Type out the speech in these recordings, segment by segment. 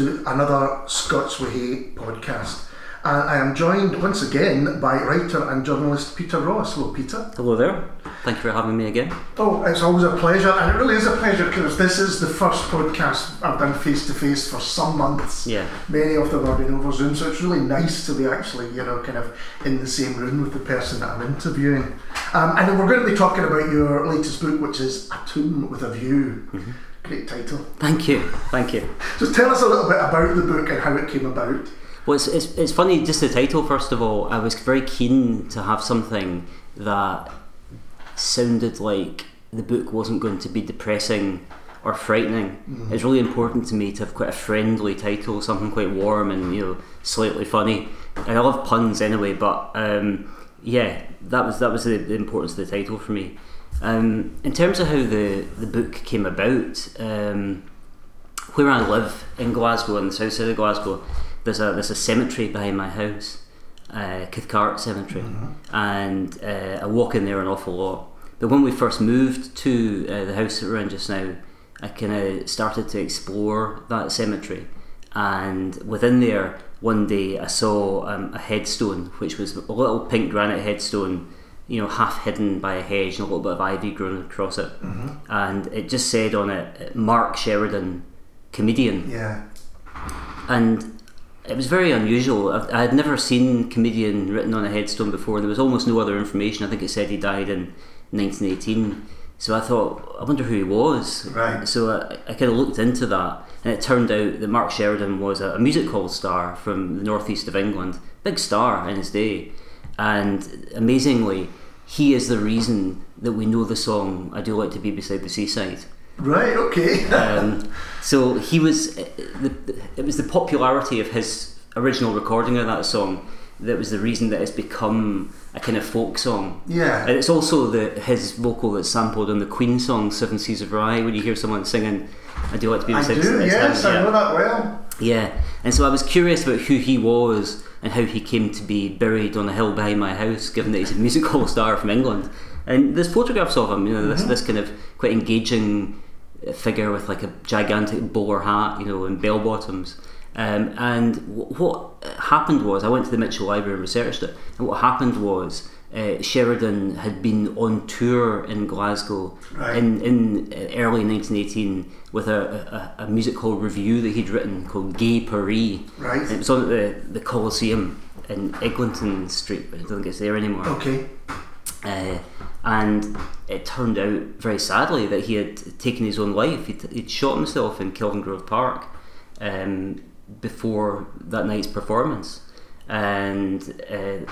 welcome to another Scots Whay Hae podcast. And I am joined once again by writer and journalist Peter Ross. Hello, Peter. Hello there. Thank you for having me again. Oh, it's always a pleasure, and it really is a pleasure because this is the first podcast I've done face to face for some months. Yeah. Many of them have been over Zoom, so it's really nice to be actually, you know, kind of in the same room with the person that I'm interviewing. Um, and we're going to be talking about your latest book, which is A Tomb with a View. Mm-hmm. Great title. Thank you. Thank you. Just tell us a little bit about the book and how it came about. Well, it's, it's, it's funny, just the title, first of all. I was very keen to have something that sounded like the book wasn't going to be depressing or frightening. Mm-hmm. It's really important to me to have quite a friendly title, something quite warm and you know slightly funny. And I love puns anyway, but um, yeah, that was that was the, the importance of the title for me. Um, in terms of how the the book came about, um, where I live in Glasgow, in the south side of Glasgow, there's a there's a cemetery behind my house, uh, Cathcart Cemetery, and uh, I walk in there an awful lot. But when we first moved to uh, the house that we're in just now, I kind of started to explore that cemetery, and within there, one day I saw um, a headstone, which was a little pink granite headstone, you know, half hidden by a hedge and a little bit of ivy growing across it, mm-hmm. and it just said on it, uh, "Mark Sheridan, comedian." Yeah. and it was very unusual. I, I had never seen comedian written on a headstone before. There was almost no other information. I think it said he died in 1918. So I thought, I wonder who he was. Right. So I, I kind of looked into that, and it turned out that Mark Sheridan was a, a music hall star from the northeast of England, big star in his day, and amazingly, he is the reason that we know the song "I Do Like to Be Beside the Seaside." Right, okay. Um, so he was. uh, it was the popularity of his original recording of that song that was the reason that it's become a kind of folk song. yeah. And it's also the his vocal that's sampled on the Queen song Seven Seas of Rhye when you hear someone singing I do like to be beside I do, yes, I yeah. know that well. Yeah, and so I was curious about who he was and how he came to be buried on a hill behind my house, given that he's a music hall star from England. And there's photographs of him, you know, this this kind of quite engaging figure with like a gigantic bowler hat, you know, and bell bottoms. Um, and w- what happened was, I went to the Mitchell Library and researched it. And what happened was, uh, Sheridan had been on tour in Glasgow Right. in in uh, early 1918 with a, a, a music hall review that he'd written called Gay Paris. Right. And it was on at the, the Coliseum in Eglinton Street, but I don't think it's there anymore. Okay. Uh, and it turned out very sadly that he had taken his own life. He'd, he'd shot himself in Kelvingrove Park um, before that night's performance. And uh,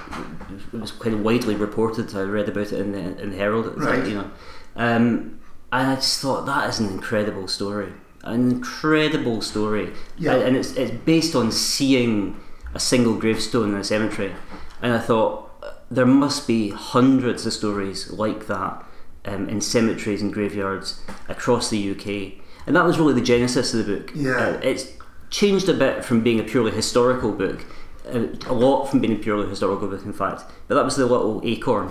it was quite widely reported. I read about it in the, in the Herald. It was like, you know, um, and I just thought that is an incredible story, an incredible story. Yeah. And it's it's based on seeing a single gravestone in a cemetery, and I thought there must be hundreds of stories like that um, in cemeteries and graveyards across the UK, and that was really the genesis of the book. Yeah. Uh, it's changed a bit from being a purely historical book, a lot from being purely historical book, in fact. But that was the little acorn.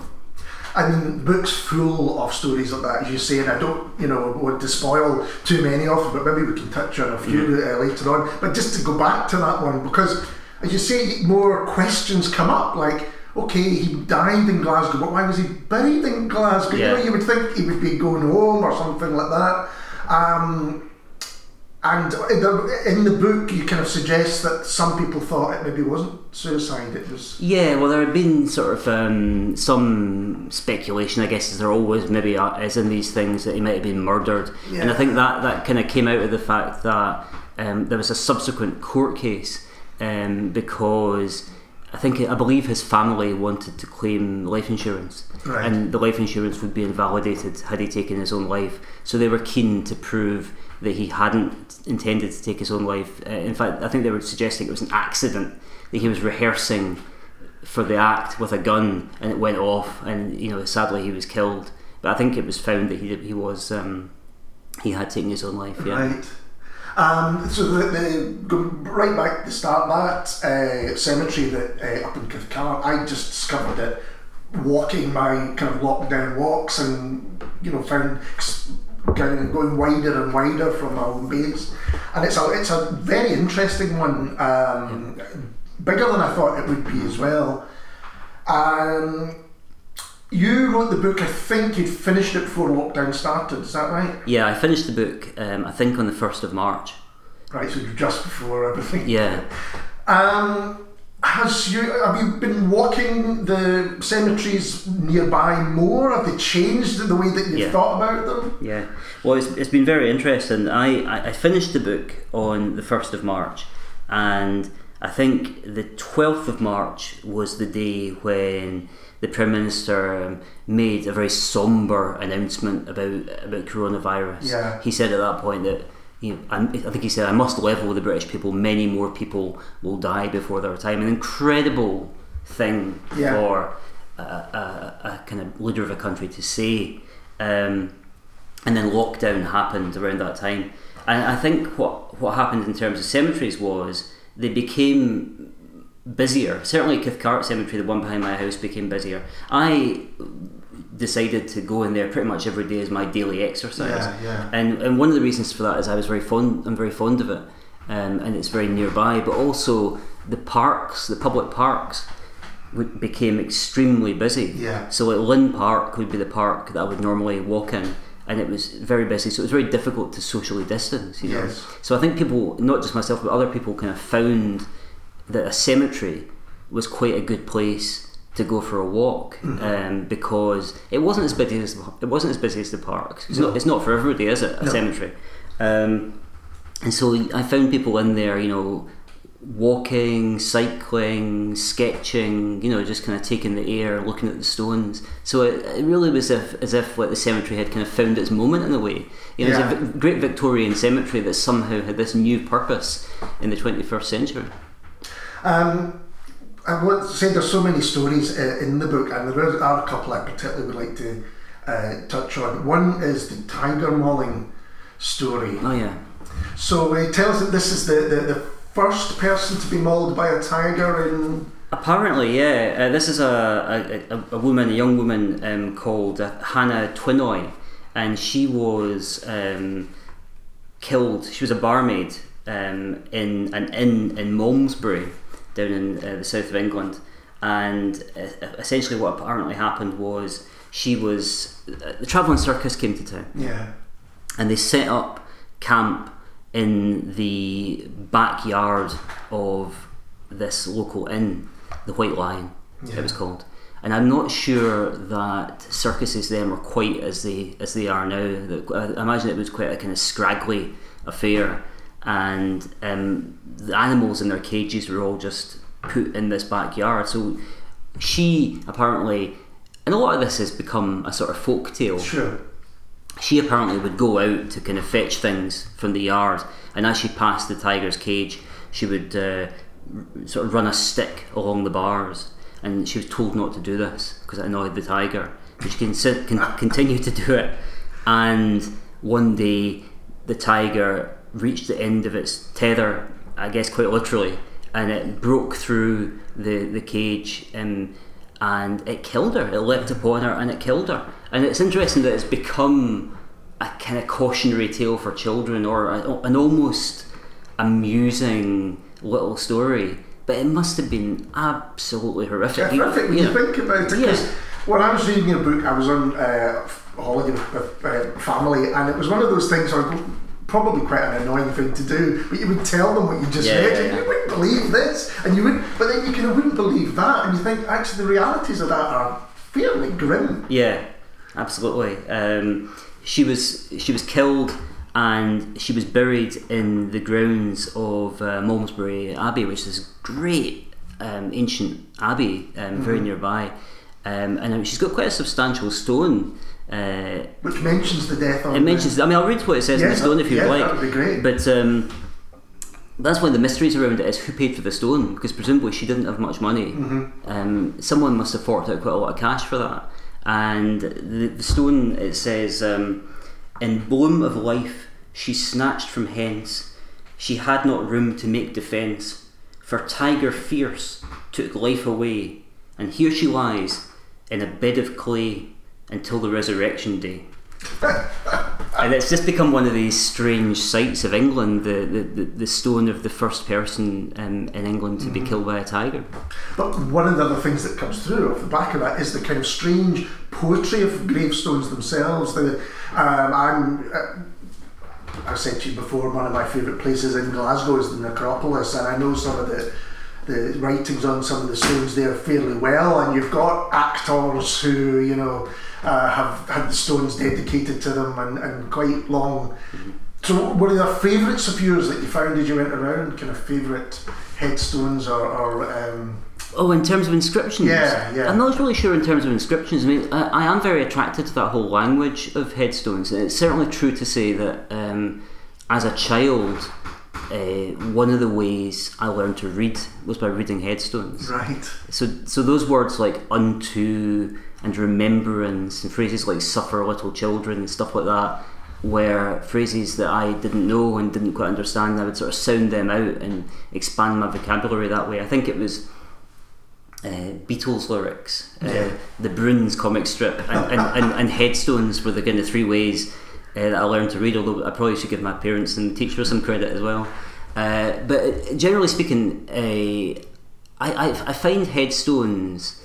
I mean, the book's full of stories like that, as you say, and I don't, you know, want to spoil too many of them, but maybe we can touch on a few uh, later on. But just to go back to that one, because as you say, more questions come up, like, okay, he died in Glasgow, but why was he buried in Glasgow? You know, you would think he would be going home or something like that. Um, and in the, in the book, you kind of suggest that some people thought it maybe wasn't suicide, it was. Yeah, well, there had been sort of um, some speculation, I guess, as there always maybe is in these things, that he might have been murdered. And I think that, that kind of came out of the fact that um, there was a subsequent court case um, because I think, I believe his family wanted to claim life insurance. Right. And the life insurance would be invalidated had he taken his own life. So they were keen to prove that he hadn't intended to take his own life. Uh, in fact, I think they were suggesting it was an accident that he was rehearsing for the act with a gun and it went off, and you know, sadly he was killed. But I think it was found that he he was um, he had taken his own life. Yeah. Right. Um, so the, the right back to the start that uh, cemetery that uh, up in Cathcart, I just discovered it walking my kind of lockdown walks and you know found going, going wider and wider from our own base, and it's a it's a very interesting one, um, bigger than I thought it would be as well. Um, you wrote the book. I think you'd finished it before lockdown started. Is that right? Yeah, I finished the book. Um, I think on the first of March. Right, so just before everything. Yeah. Um, has you have you been walking the cemeteries nearby more? Have they changed the way that you've Yeah. thought about them? Yeah, well, it's, it's been very interesting. I, I, finished the book on the 1st of March, and I think the 12th of March was the day when the Prime Minister um, made a very sombre announcement about, about coronavirus. Yeah. He said at that point that. You know, I, think he said, I must level with the British people. Many more people will die before their time. An incredible thing Yeah. for a, a, a kind of leader of a country to say. Um, and then lockdown happened around that time. And I think what what happened in terms of cemeteries was they became busier. Certainly, Cathcart Cemetery, the one behind my house, became busier. I decided to go in there pretty much every day as my daily exercise. Yeah, yeah. And and one of the reasons for that is I was very fond. I'm very fond of it, um, and it's very nearby. But also the parks, the public parks, became extremely busy. Yeah. So like Linn Park would be the park that I would normally walk in, and it was very busy. So it was very difficult to socially distance. You know. Yes. So I think people, not just myself, but other people, kind of found that a cemetery was quite a good place to go for a walk um, because it wasn't as busy as it wasn't as busy as the parks. It's, No. not, it's not for everybody, is it? A No. cemetery. Um, and so I found people in there, you know, walking, cycling, sketching, you know, just kind of taking the air, looking at the stones. So it, it really was as if, as if like the cemetery had kind of found its moment in a way. You know, Yeah. it's a great Victorian cemetery that somehow had this new purpose in the 21st century. Um, I would say there's so many stories uh, in the book, and there is- are a couple I particularly would like to uh, touch on. One is the tiger mauling story. Oh yeah. So uh, tell us that this is the, the, the first person to be mauled by a tiger in. Apparently, yeah. Uh, this is a, a, a, a woman, a young woman um, called uh, Hannah Twynnoy, and she was um, killed. She was a barmaid um, in an inn in Malmesbury, down in uh, the south of England. And uh, essentially, what apparently happened was she was uh, the travelling circus came to town Yeah. and they set up camp in the backyard of this local inn, the White Lion, Yeah. it was called. And I'm not sure that circuses then were quite as they as they are now. I imagine it was quite a kind of scraggly affair, and um, the animals in their cages were all just put in this backyard. So she apparently, and a lot of this has become a sort of folk tale Sure. she apparently would go out to kind of fetch things from the yard, and as she passed the tiger's cage, she would uh, sort of run a stick along the bars, and she was told not to do this because it annoyed the tiger. But she can, can continue to do it, and one day the tiger reached the end of its tether, I guess quite literally, and it broke through the the cage. Um, and it killed her. It leapt upon her and it killed her. And it's interesting that it's become a kind of cautionary tale for children or a, an almost amusing little story. But it must have been absolutely horrific. You- Terrific when you you know, think about it. Because Yeah. when I was reading your book, I was on uh, a holiday with uh, family, and it was one of those things. I probably quite an annoying thing to do, but you would tell them what you just Yeah, read, yeah, and yeah. you wouldn't believe this, and you would, but then you kind of wouldn't believe that, and you think actually the realities of that are fairly grim. Yeah, absolutely. Um, she was she was killed and she was buried in the grounds of uh, Malmesbury Abbey, which is a great um, ancient abbey, um, very nearby. Um, and she's got quite a substantial stone. Uh, Which mentions the death on it mentions. I mean, I'll read what it says in the stone if you'd yeah, like. that would be great. But um, that's one of the mysteries around it is who paid for the stone because presumably she didn't have much money. Mm-hmm. Um, someone must have forked out quite a lot of cash for that. And the, the stone it says, um, "In bloom of life, she snatched from hence. She had not room to make defence. For tiger fierce took life away, and here she lies in a bed of clay until the resurrection day." and it's just become one of these strange sights of England. The the, the, stone of the first person um, in England to be killed by a tiger. But one of the other things that comes through off the back of that is the kind of strange poetry of gravestones themselves. The um, I'm. Uh, I said to you before, one of my favourite places in Glasgow is the Necropolis, and I know some of the the writings on some of the stones there fairly well, and you've got actors who you know uh, have had the stones dedicated to them and, and quite long. So, what are the favourites of yours that you found as you went around? Kind of favourite headstones or, or um, Oh, in terms of inscriptions? Yeah, yeah. I'm not really sure in terms of inscriptions. I mean, I, I am very attracted to that whole language of headstones. And it's certainly true to say that um, as a child, uh, one of the ways I learned to read was by reading headstones. right? So, so those words like unto and remembrance and phrases like suffer little children and stuff like that were phrases that I didn't know and didn't quite understand. I would sort of sound them out and expand my vocabulary that way. I think it was uh, Beatles lyrics, uh, Yeah. the Broons comic strip, and, and, and, and headstones were the kind of three ways uh, that I learned to read. Although I probably should give my parents and teachers some credit as well. Uh, but uh, generally speaking, uh, I, I I find headstones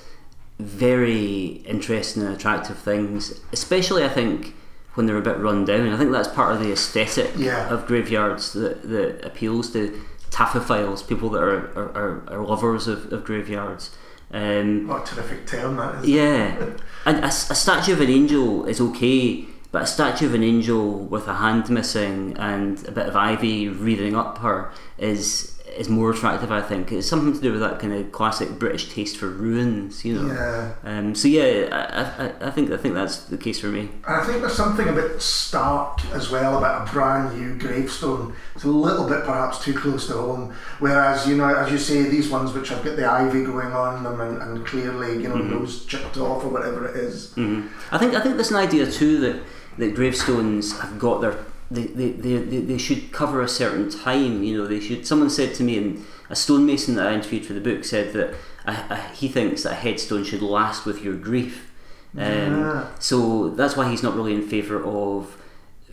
very interesting and attractive things, especially I think when they're a bit run down. I think that's part of the aesthetic Yeah. of graveyards that, that appeals to taphophiles, people that are, are, are, lovers of, of graveyards. Um, What a terrific term that is. yeah, and a, a statue of an angel is okay, but a statue of an angel with a hand missing and a bit of ivy wreathing up her is is more attractive. I think it's something to do with that kind of classic British taste for ruins, you know. Yeah. Um, so yeah, I, I, I think I think that's the case for me. And I think there's something a bit stark as well about a brand new gravestone. It's a little bit perhaps too close to home. Whereas, you know, as you say, these ones which have got the ivy going on them and, and clearly, you know, nose chipped off or whatever it is. hmm I think I think there's an idea too that that gravestones have got their they, they, they, they, they should cover a certain time. You know, they should. Someone said to me, and a stonemason that I interviewed for the book said that a, a, he thinks that a headstone should last with your grief. Um, Yeah. So that's why he's not really in favour of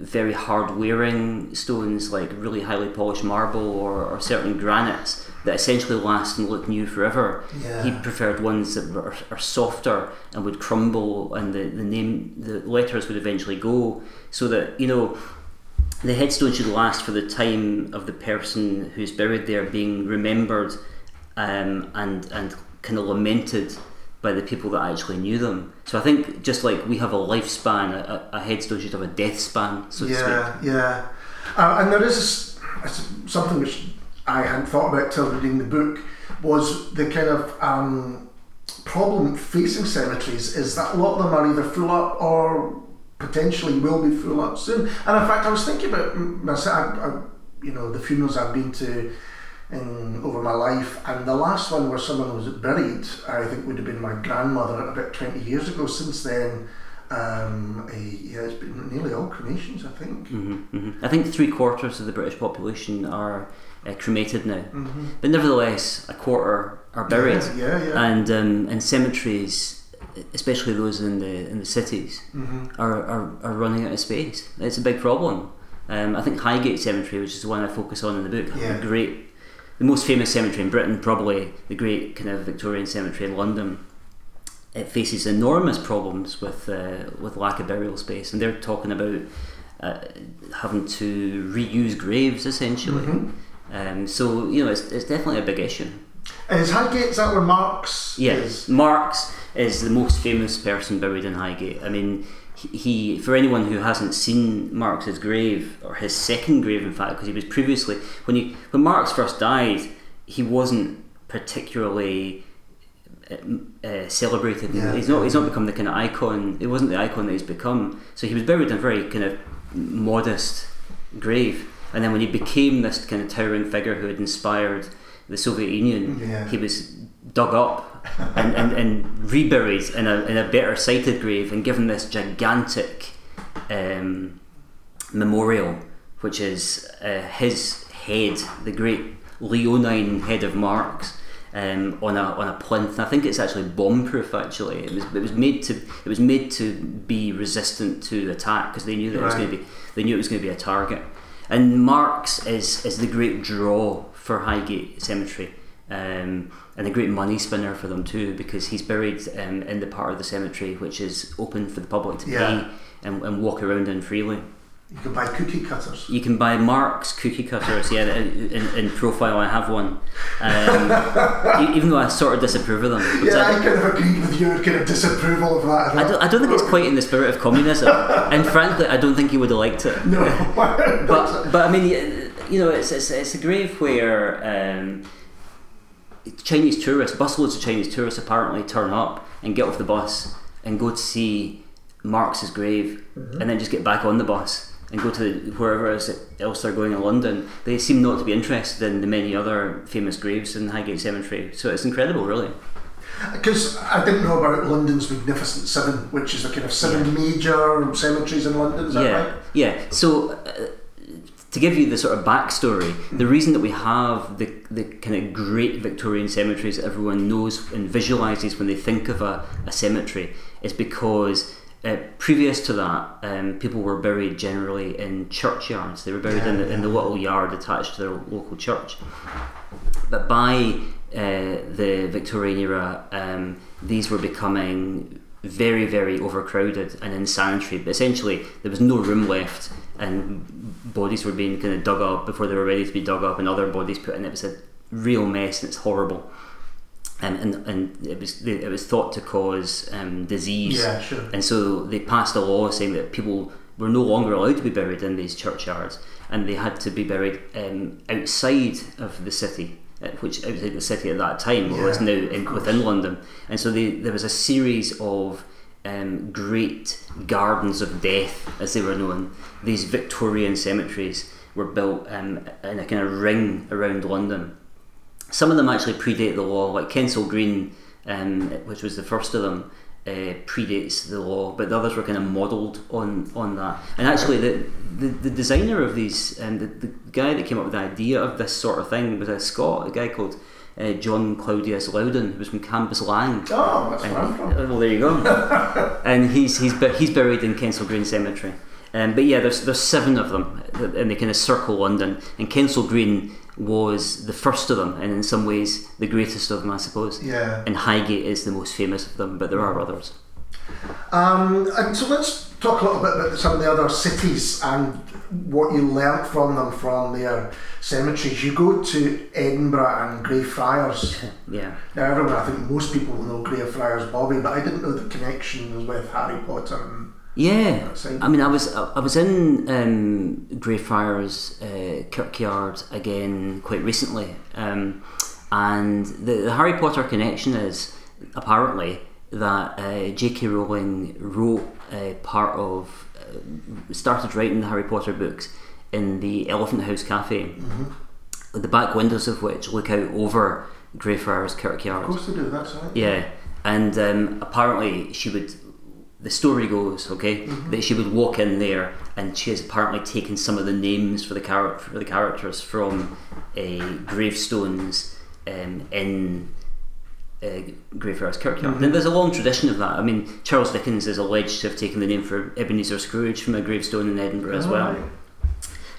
very hard wearing stones like really highly polished marble or, or certain granites that essentially last and look new forever. Yeah. He preferred ones that were, are softer and would crumble and the, the name the letters would eventually go so that you know the headstone should last for the time of the person who's buried there being remembered um, and and kind of lamented by the people that actually knew them. So I think just like we have a lifespan, a, a a headstone should have a death span, so yeah, yeah. Uh, and there is s- something which I hadn't thought about till reading the book was the kind of um, problem facing cemeteries is that a lot of them are either full up or potentially will be full up soon. And in fact, I was thinking about myself, I, I, you know, the funerals I've been to in over my life, and the last one where someone was buried, I think would have been my grandmother about twenty years ago. Since then, um, a, yeah, it's been nearly all cremations, I think. hmm hmm I think three quarters of the British population are uh, cremated now, Mm-hmm. but nevertheless, a quarter are buried. Yeah, yeah. yeah. and um, and cemeteries, especially those in the in the cities, hmm are, are, are running out of space. It's a big problem. Um, I think Highgate Cemetery, which is the one I focus on in the book, Yeah. a great, the most famous cemetery in Britain, probably the great kind of Victorian cemetery in London. It faces enormous problems with uh, with lack of burial space, and they're talking about uh, having to reuse graves essentially. Mhm. Um, so you know, it's, it's definitely a big issue. Is Highgate, is that where Marx Yes? Marx is the most famous person buried in Highgate. I mean, he, for anyone who hasn't seen Marx's grave or his second grave, in fact, because he was previously when he when Marx first died, he wasn't particularly uh, uh, celebrated. Yeah. He's not. He's not become the kind of icon. It wasn't the icon that he's become. So he was buried in a very kind of modest grave. And then when he became this kind of towering figure who had inspired the Soviet Union, Yeah. he was dug up and, and, and reburied in a, in a better sighted grave and given this gigantic um, memorial, which is uh, his head, the great leonine head of Marx. um, on a on a plinth. I think it's actually bombproof. Actually, it was it was made to it was made to be resistant to attack because they knew that it was going to be they knew it was going to be a target. And Marx is is the great draw for Highgate Cemetery. Um, and a great money spinner for them too, because he's buried um, in the part of the cemetery which is open for the public to Yeah. pay and, and walk around in freely. You can buy cookie cutters. You can buy Marx cookie cutters. Yeah, in, in, in profile I have one. Um, even though I sort of disapprove of them. Yeah, I, I kind of agree with your kind of disapproval of that. I don't, I don't think it's quite in the spirit of communism, and frankly, I don't think he would have liked it. No, But but I mean, you know, it's it's, it's a grave where um, Chinese tourists, busloads of Chinese tourists, apparently turn up and get off the bus and go to see Marx's grave, and then just get back on the bus and go to wherever else they're going in London. They seem not to be interested in the many other famous graves in Highgate Cemetery. So it's incredible, really. Because I didn't know about London's Magnificent Seven, which is the kind of seven major cemeteries in London. Is that yeah, right? yeah. So, uh, to give you the sort of backstory, the reason that we have the the kind of great Victorian cemeteries that everyone knows and visualises when they think of a, a cemetery is because. Uh, previous to that, um, people were buried generally in churchyards. They were buried in, the, in the little yard attached to their local church. But by uh, the Victorian era, um, these were becoming very, very overcrowded and insanitary. But essentially, there was no room left, and bodies were being kind of dug up before they were ready to be dug up, and other bodies put in. It was a real mess, and it's horrible. And, and, and it was it was thought to cause um, disease. Yeah, sure. And so they passed a law saying that people were no longer allowed to be buried in these churchyards, and they had to be buried um, outside of the city, uh, which outside the city at that time Yeah, was now in, within London. And so they, there was a series of um, great gardens of death, as they were known. These Victorian cemeteries were built um, in a kind of ring around London. Some of them actually predate the law, like Kensal Green, um, which was the first of them, uh, predates the law, but the others were kind of modelled on on that. And actually, the the, the designer of these, um, the, the guy that came up with the idea of this sort of thing was a Scot, a guy called uh, John Claudius Loudon, who was from Cambuslang. Oh, that's where I'm And- from. well, there you go. and he's he's he's buried in Kensal Green Cemetery. Um, but yeah, there's there's seven of them, and they kind of circle London. And Kensal Green was the first of them, and in some ways the greatest of them, I suppose. Yeah. And Highgate is the most famous of them, but there are others. Um, and so let's talk a little bit about some of the other cities and what you learnt from them from their cemeteries. You go to Edinburgh and Greyfriars. Yeah. Now, everyone, I think most people will know Greyfriars Bobby, but I didn't know the connection was with Harry Potter. And Yeah, I mean, I was I was in um, Greyfriars uh, Kirkyard again quite recently, um, and the, the Harry Potter connection is apparently that uh, J.K. Rowling wrote uh, part of uh, started writing the Harry Potter books in the Elephant House Cafe, the back windows of which look out over Greyfriars Kirkyard. of course they do, that's right. Yeah, and um, apparently she would. The story goes, okay, that she would walk in there, and she has apparently taken some of the names for the char- for the characters from uh, gravestones um, in uh, Greyfriars Kirkyard. And there's a long tradition of that. I mean, Charles Dickens is alleged to have taken the name for Ebenezer Scrooge from a gravestone in Edinburgh as well.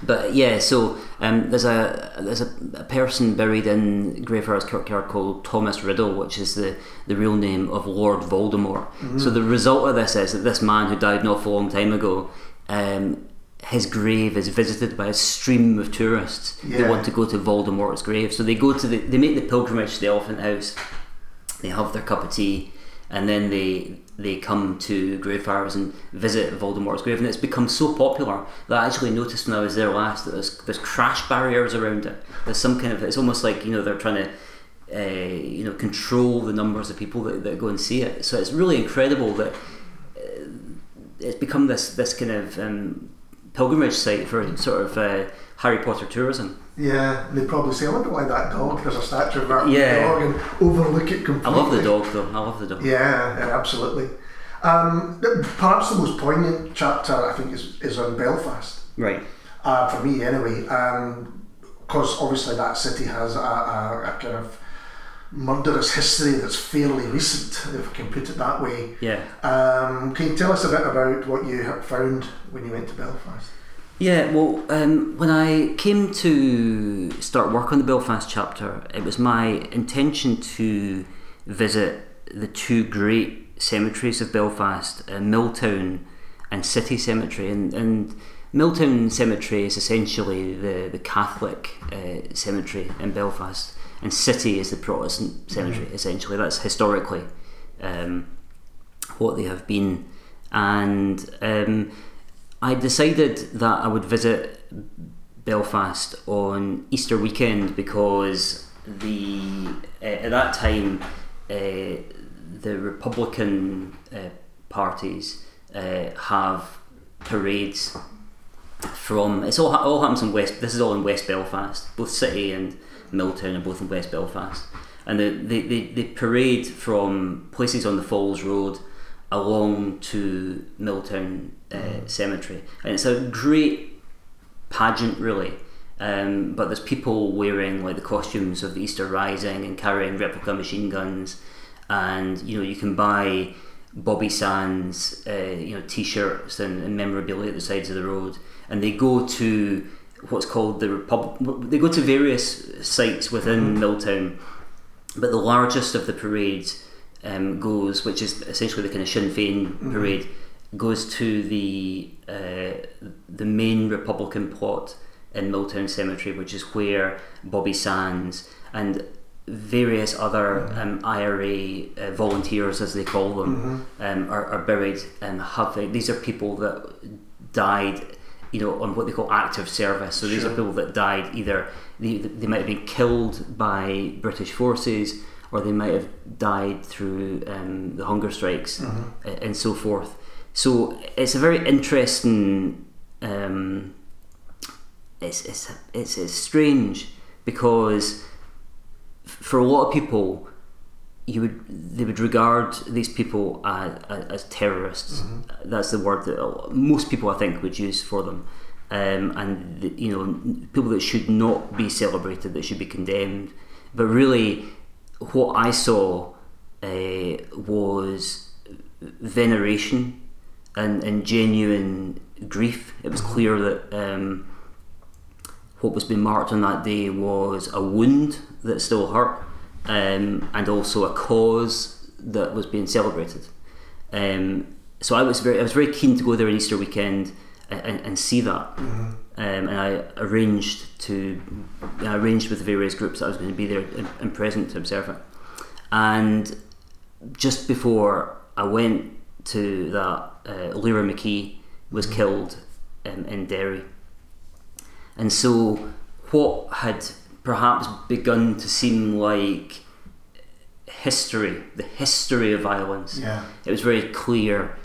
But yeah, so um, there's a there's a, a person buried in Greyfriars Kirkyard called Thomas Riddle, which is the, the real name of Lord Voldemort. So the result of this is that this man who died an awful long time ago, um, his grave is visited by a stream of tourists who want to go to Voldemort's grave. So they go to the they make the pilgrimage to the Elephant House, they have their cup of tea, and then they they come to Greyfriars and visit Voldemort's grave, and it's become so popular that I actually noticed when I was there last that there's there's crash barriers around it. There's some kind of it's almost like you know they're trying to. Uh, you know, control the numbers of people that, that go and see it. So it's really incredible that uh, it's become this this kind of um, pilgrimage site for sort of uh, Harry Potter tourism. Yeah, and they probably say, I wonder why that dog, there's a statue of that Yeah. dog, and overlook it completely. I love the dog though. I love the dog. Yeah, yeah, absolutely. Um, perhaps the most poignant chapter, I think, is, is on Belfast. Right. uh, for me anyway, because obviously that city has a, a, a kind of murderous history that's fairly recent, if I can put it that way. Yeah. Um, can you tell us a bit about what you found when you went to Belfast? Yeah, well, um, when I came to start work on the Belfast chapter, it was my intention to visit the two great cemeteries of Belfast, uh, Milltown and City Cemetery. And, and Milltown Cemetery is essentially the, the Catholic uh, cemetery in Belfast, and City is the Protestant cemetery, mm-hmm. essentially. That's historically um, what they have been. And um, I decided that I would visit Belfast on Easter weekend because the uh, at that time uh, the Republican uh, parties have parades from it's all all happens in West. This is all in West Belfast. Both City and Milltown are both in West Belfast, and the they, they, they parade from places on the Falls Road along to Milltown uh. Cemetery, and it's a great pageant, really. Um, but there's people wearing like the costumes of the Easter Rising and carrying replica machine guns, and you know you can buy Bobby Sands, uh, you know, T-shirts and, and, memorabilia at the sides of the road, and they go to what's called the Republic. They go to various sites within mm. Milltown, but the largest of the parades um, goes, which is essentially the kind of Sinn Féin mm-hmm. Goes to the uh, the main Republican plot in Milltown Cemetery, which is where Bobby Sands and various other mm-hmm. um, IRA uh, volunteers, as they call them, mm-hmm. um, are, are, buried. And have these are people that died, you know, on what they call active service. So these are people that died either they, they might have been killed by British forces or they might have died through um, the hunger strikes mm-hmm. and so forth. So it's a very interesting. Um, it's, it's it's it's strange because for a lot of people, you would they would regard these people as, as terrorists. Mm-hmm. That's the word that most people I think would use for them. Um, and the, you know people that should not be celebrated, that should be condemned. But really, what I saw uh, was veneration and, and genuine grief. It was clear that um, what was being marked on that day was a wound that still hurt, um, and also a cause that was being celebrated. Um, so I was very, I was very keen to go there on Easter weekend and, and see that. Mm-hmm. Um, and I arranged to I arranged with various groups that I was going to be there and, and present to observe it. And just before I went to that, uh, Lyra McKee was mm-hmm. killed um, in Derry, and so what had perhaps begun to seem like history, the history of violence, yeah. it was very clear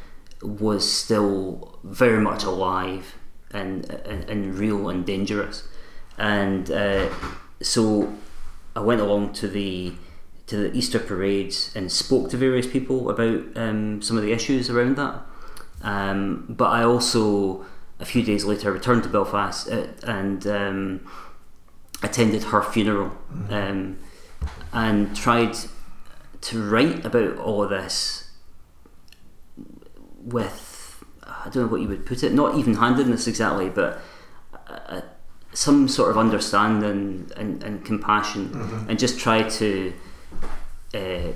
was still very much alive and, and, and real and dangerous. And uh, so I went along to the to the Easter parades and spoke to various people about um, some of the issues around that. Um, but I also, a few days later, returned to Belfast uh, and um, attended her funeral mm-hmm. Um, and tried to write about all of this with I don't know what you would put it, not even handedness exactly, but uh, some sort of understanding and, and compassion, mm-hmm. and just try to uh,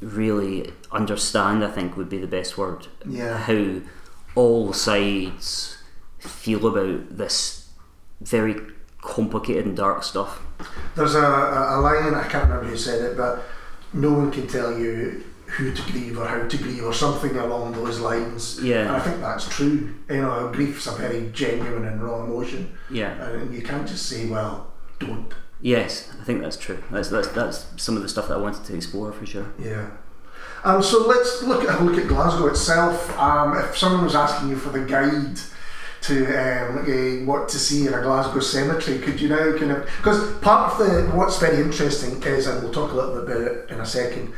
really understand. I think would be the best word. Yeah. How all sides feel about this very complicated and dark stuff. There's a, a line I can't remember who said it, but no one can tell you who to grieve or how to grieve or something along those lines. Yeah. And I think that's true. You know, grief's a very genuine and raw emotion. Yeah. And you can't just say, well, don't. Yes, I think that's true. That's that's, that's some of the stuff that I wanted to explore for sure. Yeah. Um, so let's look at look at Glasgow itself. Um, if someone was asking you for the guide to um, uh, what to see in a Glasgow cemetery, could you now kind of because part of the what's very interesting is, and we'll talk a little bit about it in a second,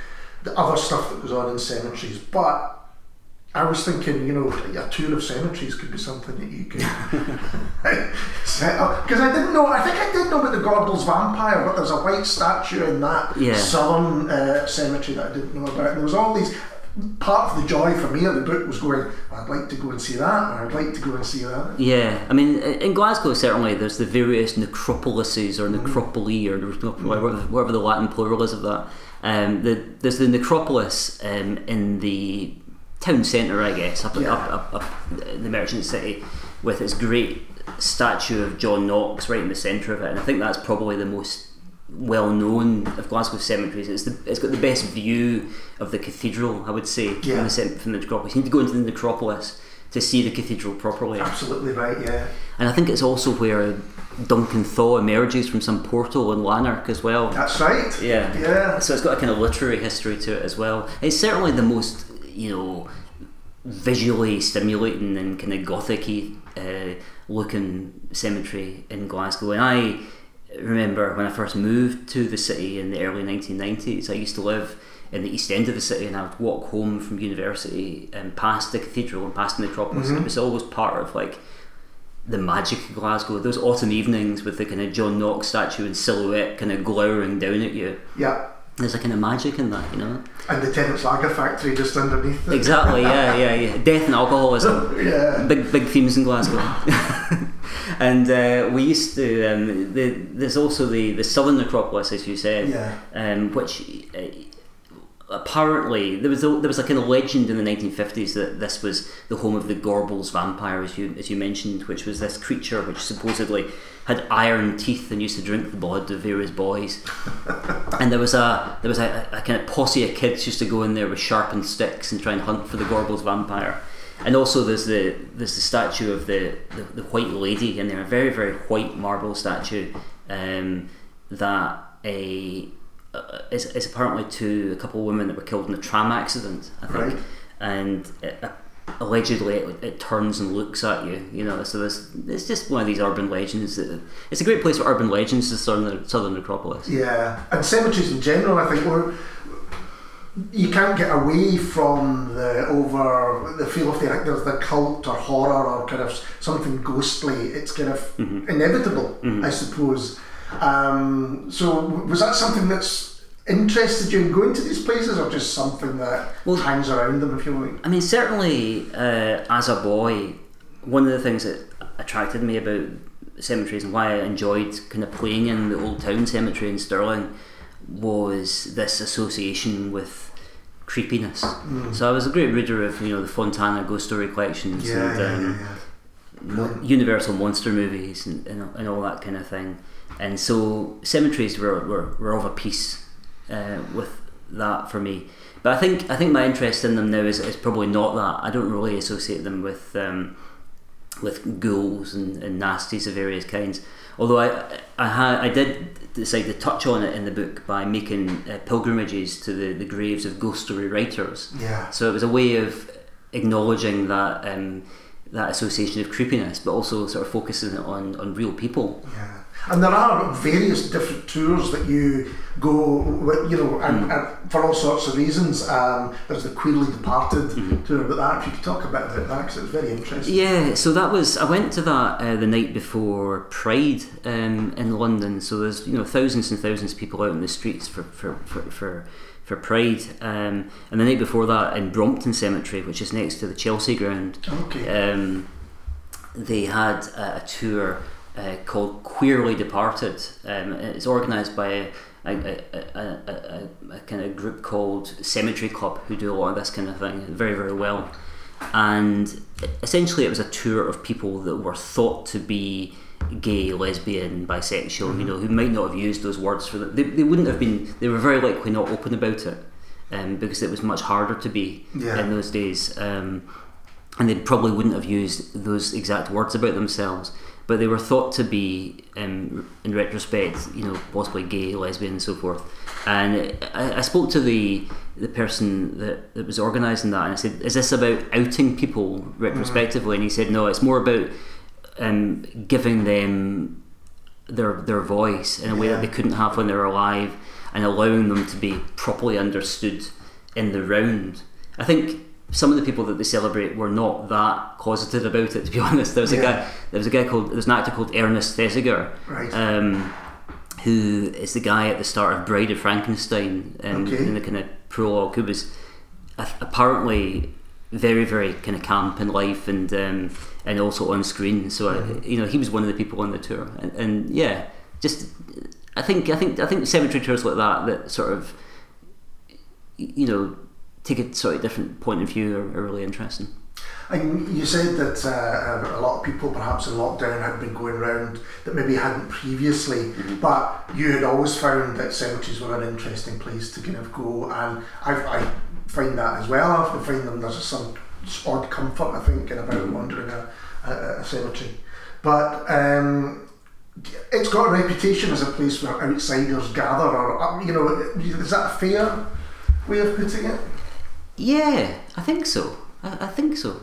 the other stuff that goes on in cemeteries. But I was thinking, you know, a tour of cemeteries could be something that you could set up. Because I didn't know, I think I did know about the Gorbals vampire, but there's a white statue in that Yeah. southern uh, cemetery that I didn't know about. And there was all these. Part of the joy for me of the book was going, I'd like to go and see that, or I'd like to go and see that. Yeah, I mean, in Glasgow, certainly there's the various necropolises or necropoli or whatever, whatever the Latin plural is of that. Um, the, there's the necropolis um, in the town centre, I guess, up, Yeah. up, up, up the Merchant City, with its great statue of John Knox right in the centre of it. And I think that's probably the most well known of Glasgow cemeteries. It's the, it's got the best view of the cathedral, I would say, Yeah. from, the, cem- from the necropolis. You need to go into the necropolis to see the cathedral properly. Absolutely right, yeah. And I think it's also where Duncan Thaw emerges from some portal in Lanark as well. That's right. Yeah. Yeah. So it's got a kind of literary history to it as well. It's certainly the most, you know, visually stimulating and kind of gothic-y uh, looking cemetery in Glasgow. And I remember when I first moved to the city in the early 1990s, I used to live in the east end of the city and I would walk home from university and past the cathedral and past the necropolis. It was always part of like the magic of Glasgow. Those autumn evenings with the kind of John Knox statue in silhouette kind of glowering down at you. Yeah. There's a kind of magic in that, you know? And the Tennent's Lager Factory just underneath it. Exactly, yeah, yeah, yeah. Death and alcoholism. Yeah. Big, big themes in Glasgow. and uh, we used to. Um, the, there's also the, the southern necropolis, as you said, Yeah. um, which uh, apparently there was a, there was like a legend in the 1950s that this was the home of the Gorbals vampire, as you as you mentioned, which was this creature which supposedly had iron teeth and used to drink the blood of various boys. and there was a there was a, a kind of posse of kids used to go in there with sharpened sticks and try and hunt for the Gorbals vampire. And also there's the there's the statue of the, the, the white lady in there, a very very white marble statue um, that a uh, is, is apparently to a couple of women that were killed in a tram accident, I think, Right. and it, uh, allegedly it, it turns and looks at you. You know, so this it's just one of these urban legends. That, it's a great place for urban legends. The southern southern necropolis. Yeah, and cemeteries in general, I think, were you can't get away from the over the feel of the there's the cult or horror or kind of something ghostly. It's kind of inevitable, I suppose. Um, so, was that something that's interested you in going to these places, or just something that Well- hangs around them, if you like? I mean, certainly uh, as a boy, one of the things that attracted me about cemeteries and why I enjoyed kind of playing in the Old Town Cemetery in Stirling was this association with creepiness. So I was a great reader of you know the Fontana ghost story collections Yeah, and yeah, um, yeah, mo- Universal monster movies and, and, and all that kind of thing. And so cemeteries were, were, were of a piece uh, with that for me. But I think I think my interest in them now is, is probably not that. I don't really associate them with um, with ghouls and, and nasties of various kinds. Although I I, had, I did decide to touch on it in the book by making uh, pilgrimages to the, the graves of ghost story writers. yeah. So it was a way of acknowledging that um, that association of creepiness, but also sort of focusing it on, on real people. Yeah. And there are various different tours that you go, with, you know, and, and for all sorts of reasons. Um, there's the Queerly Departed tour, but that if you could talk a bit about that because it was very interesting. Yeah, so that was I went to that uh, the night before Pride um, in London. So there's you know thousands and thousands of people out in the streets for for for. for for Pride, um, and the night before that in Brompton Cemetery, which is next to the Chelsea ground, Okay. um, they had a, a tour uh, called Queerly Departed. Um, it's organised by a, a, a, a, a, a kind of group called Cemetery Club who do a lot of this kind of thing very, very well. And essentially, it was a tour of people that were thought to be gay, lesbian, bisexual, you know, who might not have used those words for them. They, they wouldn't have been, they were very likely not open about it um, because it was much harder to be Yeah. in those days. Um, and they probably wouldn't have used those exact words about themselves, but they were thought to be, um, in retrospect, you know, possibly gay, lesbian, and so forth. And I, I spoke to the the person that, that was organising that, and I said, "Is this about outing people retrospectively?" And he said, "No, it's more about um, giving them their their voice in a way Yeah. that they couldn't have when they were alive, and allowing them to be properly understood in the round." I think some of the people that they celebrate were not that closeted about it. To be honest, there was a guy. There was a guy called. There was an actor called Ernest Thesiger, Right. um, who is the guy at the start of Bride of Frankenstein, um, Okay. in the kind of prologue, who was apparently very, very kind of camp in life and um, and also on screen. So Mm-hmm. I, you know, he was one of the people on the tour, and, and yeah, just I think I think I think cemetery tours like that that sort of you know take a sort of different point of view are, are really interesting. And you said that uh, a lot of people, perhaps in lockdown, had been going around that maybe hadn't previously, Mm-hmm. but you had always found that cemeteries were an interesting place to kind of go, and I've, I find that as well. I often find them there's some odd comfort, I think, in about Mm-hmm. wandering a, a, a cemetery. But um, it's got a reputation as a place where outsiders gather, or uh, you know, is that a fair way of putting it? Yeah, I think so. I, I think so.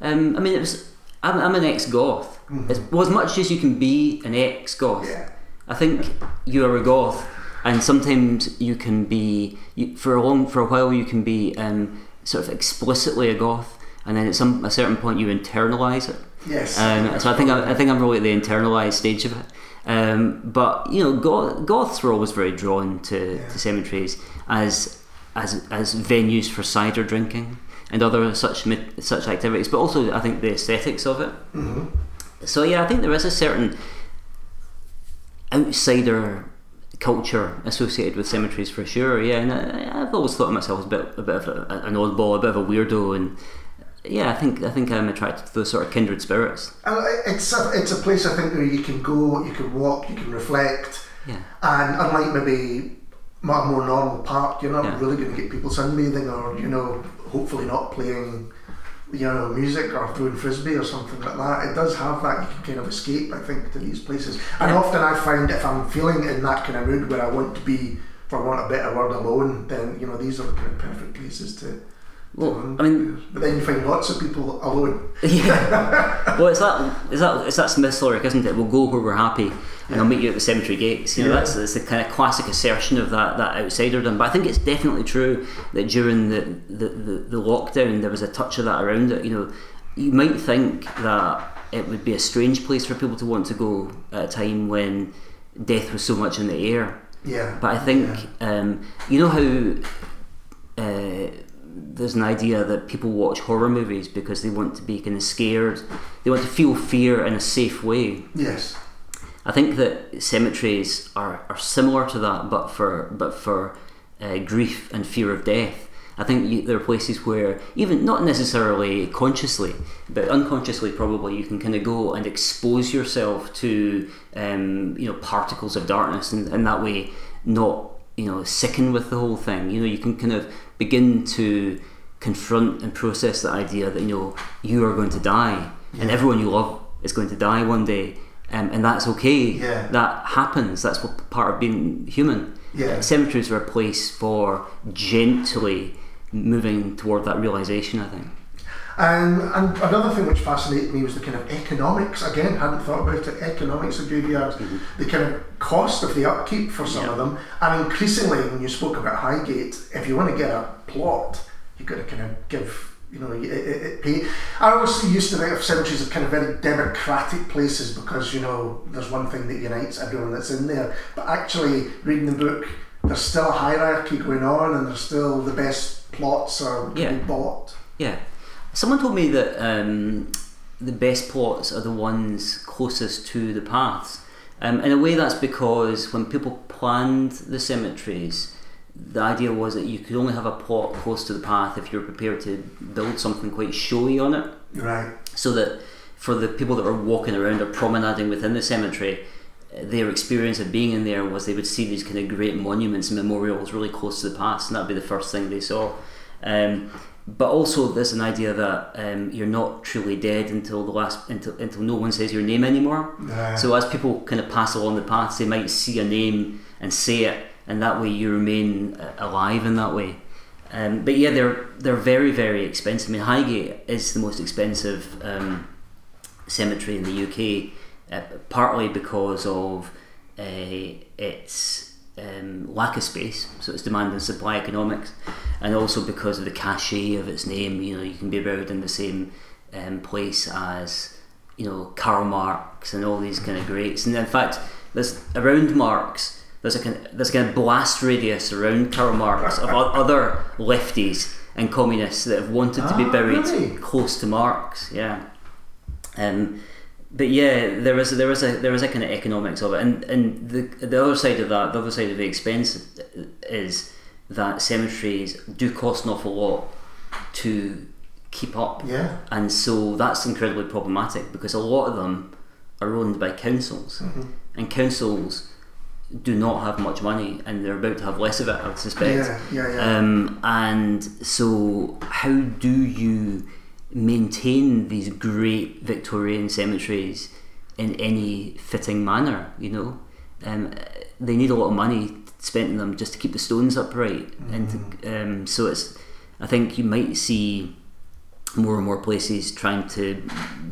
Um, I mean, it was. I'm, I'm an ex-goth. As, well, as much as you can be an ex-goth, Yeah. I think you are a goth, and sometimes you can be you, for a long for a while you can be um, sort of explicitly a goth, and then at some a certain point you internalize it. Yes. Um, so I think I, I think I'm really at the internalized stage of it. Um, but you know, goth, goths were always very drawn to, Yeah. to cemeteries as as as venues for cider drinking and other such such activities. But also, I think the aesthetics of it. hmm So yeah, I think there is a certain outsider culture associated with cemeteries for sure. Yeah, and I, I've always thought of myself as a bit, a bit of a, an oddball, a bit of a weirdo, and yeah, I think I think I'm attracted to those sort of kindred spirits. Uh, it's a, it's a place I think where you can go, you can walk, you can reflect, Yeah. and unlike maybe a more normal park, you're not Yeah. really going to get people sunbathing or you know hopefully not playing you know music or throwing frisbee or something like that. It does have that you can kind of escape I think to these places. And Yeah. often I find if I'm feeling in that kind of mood where I want to be, for want of a better word, alone, then you know these are the kind of perfect places to. Well, I mean, but then you find lots of people alone. yeah. well, it's that it's that it's that Smith's lyric, isn't it? We'll go where we're happy, and I'll meet you at the cemetery gates. You know, that's, that's the kind of classic assertion of that that outsiderdom. But I think it's definitely true that during the, the, the, the lockdown there was a touch of that around it. You know, you might think that it would be a strange place for people to want to go at a time when death was so much in the air. Yeah. But I think um, you know how uh, there's an idea that people watch horror movies because they want to be kind of scared, they want to feel fear in a safe way. Yes. I think that cemeteries are, are similar to that, but for but for uh, grief and fear of death. I think you, there are places where, even not necessarily consciously, but unconsciously probably, you can kind of go and expose yourself to, um, you know, particles of darkness, and, and that way not, you know, sicken with the whole thing. You know, you can kind of begin to confront and process the idea that you know you are going to die, and everyone you love is going to die one day, um, and that's okay. Yeah. That happens. That's what part of being human. Yeah. Cemeteries are a place for gently moving toward that realization. I think. Um, and another thing which fascinated me was the kind of economics. Again, hadn't thought about it. Economics of graveyards, the kind of cost of the upkeep for some of them, and increasingly, when you spoke about Highgate, if you want to get a plot, you've got to kind of give. You know, it, it, it. I always used to think of cemeteries as kind of very democratic places because you know there's one thing that unites everyone that's in there. But actually, reading the book, there's still a hierarchy going on, and there's still the best plots are Yeah. bought. Yeah. Someone told me that um, the best plots are the ones closest to the paths. Um, in a way, that's because when people planned the cemeteries, the idea was that you could only have a plot close to the path if you were prepared to build something quite showy on it. Right. so that for the people that were walking around or promenading within the cemetery, their experience of being in there was they would see these kind of great monuments and memorials really close to the past, and that'd be the first thing they saw. Um, but also, there's an idea that um, you're not truly dead until the last until, until no one says your name anymore. Yeah. So as people kind of pass along the paths, they might see a name and say it, and that way you remain uh, alive in that way. Um, but yeah, they're they're very very expensive. I mean, Highgate is the most expensive um, cemetery in the UK, uh, partly because of uh, its um, lack of space, so it's demand and supply economics, and also because of the cachet of its name. You know, you can be buried in the same um, place as you know Karl Marx and all these kind of greats. And in fact, there's around Marx. There's a kind of, there's a kind of blast radius around Karl Marx of other lefties and communists that have wanted to be Ah, buried really? close to Marx. Yeah. Um, but yeah, there is there is a there is a kind of economics of it, and and the the other side of that, the other side of the expense is that cemeteries do cost an awful lot to keep up, Yeah. and so that's incredibly problematic because a lot of them are owned by councils, Mm-hmm. and councils do not have much money, and they're about to have less of it, I would suspect. Yeah, yeah, yeah. Um, and so, how do you maintain these great Victorian cemeteries in any fitting manner? You know, um, they need a lot of money spent in them just to keep the stones upright, and to, um, so it's. I think you might see more and more places trying to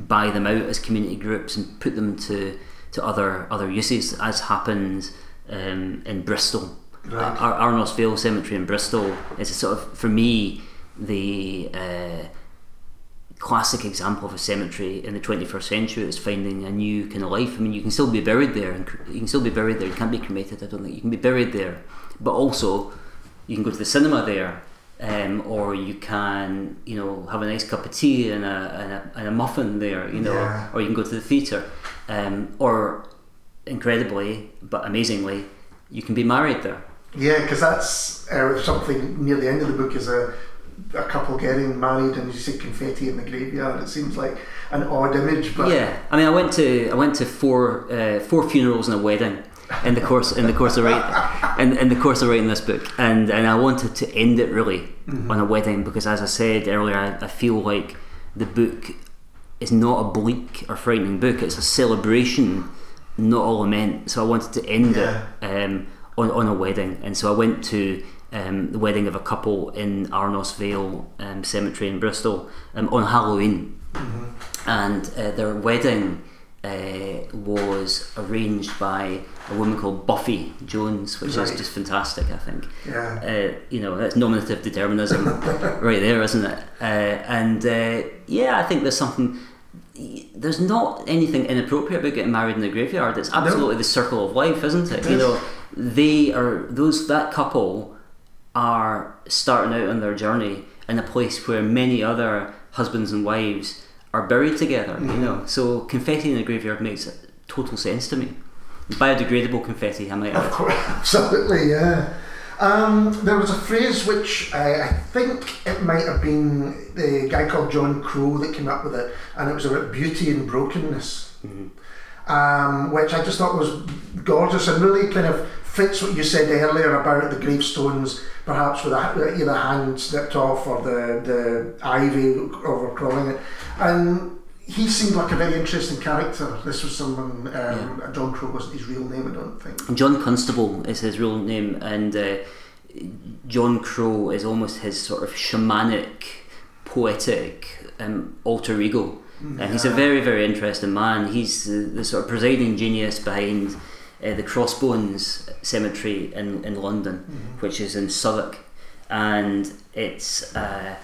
buy them out as community groups and put them to to other other uses, as happens um, in Bristol. Right. Ar- Arnos Vale Cemetery in Bristol is a sort of, for me, the uh, classic example of a cemetery in the 21st century that's finding a new kind of life. I mean, you can still be buried there, and cr- you can still be buried there. You can't be cremated. I don't think you can be buried there, but also you can go to the cinema there. Um, or you can, you know, have a nice cup of tea and a, and a, and a muffin there, you know, Yeah. or you can go to the theatre, um, or incredibly but amazingly, you can be married there. Yeah, because that's uh, something near the end of the book is a, a couple getting married and you see confetti in the graveyard. It seems like an odd image, but yeah, I mean, I went to I went to four uh, four funerals and a wedding in the course in the course of writing in, in the course of writing this book, and and I wanted to end it really on a wedding because, as I said earlier, I, I feel like the book is not a bleak or frightening book; it's a celebration, not a lament. So I wanted to end Yeah. it um, on on a wedding, and so I went to. Um, the wedding of a couple in Arnos Vale um, Cemetery in Bristol um, on Halloween, and uh, their wedding uh, was arranged by a woman called Buffy Jones, which is just fantastic. I think. yeah. Uh, you know, that's nominative determinism right there, isn't it? Uh, and uh, yeah, I think there's something. There's not anything inappropriate about getting married in the graveyard. It's absolutely the circle of life, isn't it? It you know, they are those that couple are starting out on their journey in a place where many other husbands and wives are buried together. You mm-hmm. know, so confetti in the graveyard makes total sense to me. Biodegradable confetti, I might Of course, absolutely, yeah. Um, there was a phrase which I, I think it might have been the guy called John Crow that came up with it, and it was about beauty and brokenness, um, which I just thought was gorgeous and really kind of fits what you said earlier about the gravestones, perhaps with a, either hand snipped off or the, the ivy overcrawling it. And he seemed like a very interesting character. This was someone, um, John Crow wasn't his real name, I don't think. John Constable is his real name, and uh, John Crow is almost his sort of shamanic, poetic um, alter ego. And he's a very, very interesting man. He's the, the sort of presiding genius behind uh, the Crossbones Cemetery in, in London, which is in Southwark. And it's uh,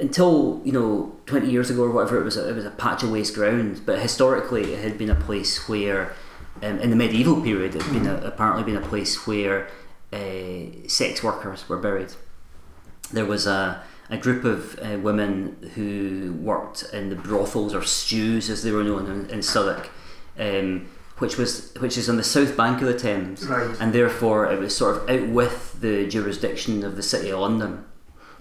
until you know 20 years ago or whatever it was a, it was a patch of waste ground. But historically it had been a place where um, in the medieval period it had been a, apparently been a place where uh, sex workers were buried. There was a, a group of uh, women who worked in the brothels or stews as they were known in, in Southwark um, which was which is on the south bank of the Thames. Right. and therefore it was sort of out with the jurisdiction of the City of London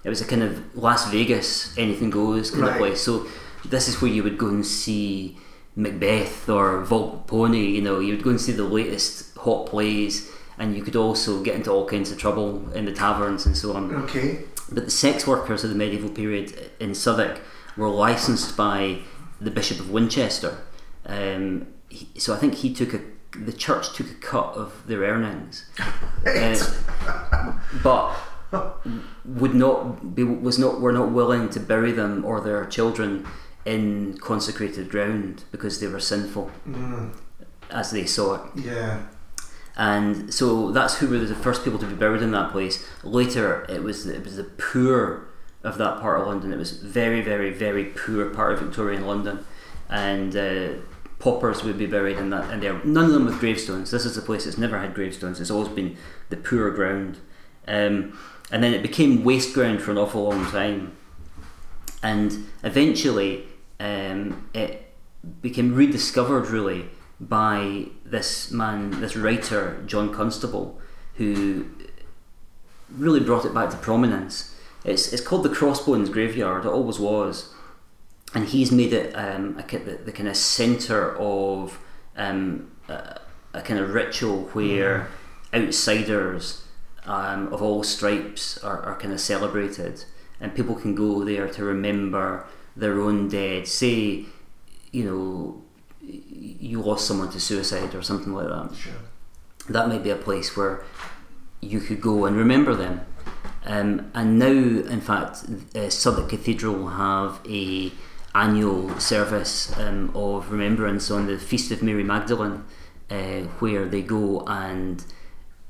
it was a kind of Las Vegas, anything goes kind of place. So this is where you would go and see Macbeth or Volpone. You know, you would go and see the latest hot plays, and you could also get into all kinds of trouble in the taverns and so on. Okay. But the sex workers of the medieval period in Southwark were licensed by the Bishop of Winchester. Um, he, so I think he took a the church took a cut of their earnings, Uh, but would not be was not were not willing to bury them or their children in consecrated ground because they were sinful Mm, as they saw it. yeah. and so that's who were the first people to be buried in that place. Later, it was it was the poor of that part of London. It was very, very, very poor part of Victorian London, and uh, paupers would be buried in that. And there, none of them with gravestones. This is a place that's never had gravestones. It's always been the poor ground, um, and then it became waste ground for an awful long time, and eventually um, it became rediscovered really by this man, this writer, John Constable, who really brought it back to prominence. It's, it's called the Crossbones Graveyard, it always was. And he's made it um, a, the, the kind of centre of um, a, a, kind of ritual where mm. outsiders um, of all stripes are, are kind of celebrated. And people can go there to remember their own dead. Say, you know, you lost someone to suicide or something like that. Sure. That might be a place where you could go and remember them. Um, and now, in fact, uh, Southwark Cathedral have a annual service um, of remembrance on the Feast of Mary Magdalene, uh, where they go and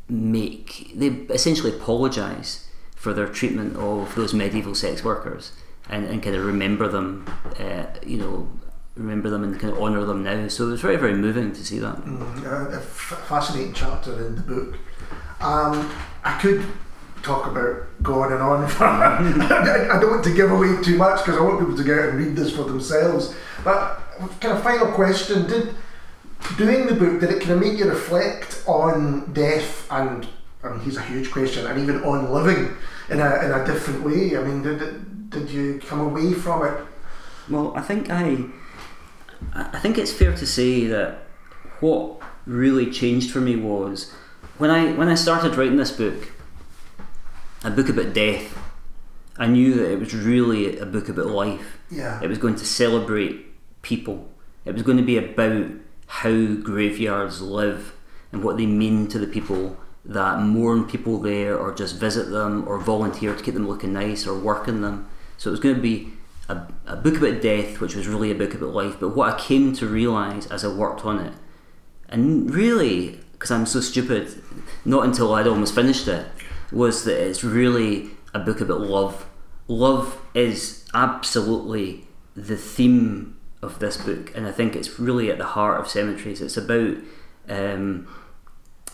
make they essentially apologise for their treatment of those medieval sex workers and, and kind of remember them, uh, you know, remember them and kind of honour them now. So it was very, very moving to see that. Mm, fascinating chapter in the book. Um, I could talk about going and on. I, I don't want to give away too much because I want people to go out and read this for themselves. But kind of final question: Did doing the book did it kind of make you reflect on death and I mean, here's a huge question, and even on living in a in a different way? I mean, did did you come away from it? Well, I think I I think it's fair to say that what really changed for me was when I when I started writing this book, a book about death. I knew that it was really a book about life. Yeah. It was going to celebrate people. It was going to be about how graveyards live and what they mean to the people that mourn people there or just visit them or volunteer to keep them looking nice or work in them. So it was going to be a, a book about death, which was really a book about life. But what I came to realise as I worked on it, and really, because I'm so stupid, not until I'd almost finished it, was that it's really a book about love. Love is absolutely the theme of this book, and I think it's really at the heart of cemeteries. It's about um,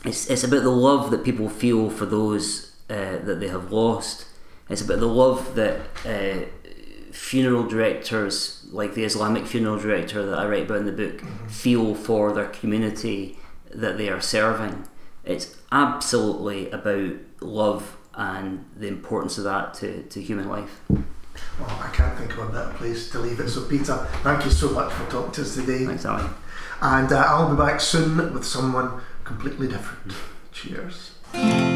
it's, it's about the love that people feel for those uh, that they have lost. It's about the love that uh, funeral directors, like the Islamic funeral director that I write about in the book, mm-hmm. feel for their community that they are serving. It's absolutely about love and the importance of that to, to human life. Well, I can't think of a better place to leave it. So, Peter, thank you so much for talking to us today. Thanks, Ali. And uh, I'll be back soon with someone completely different. Cheers.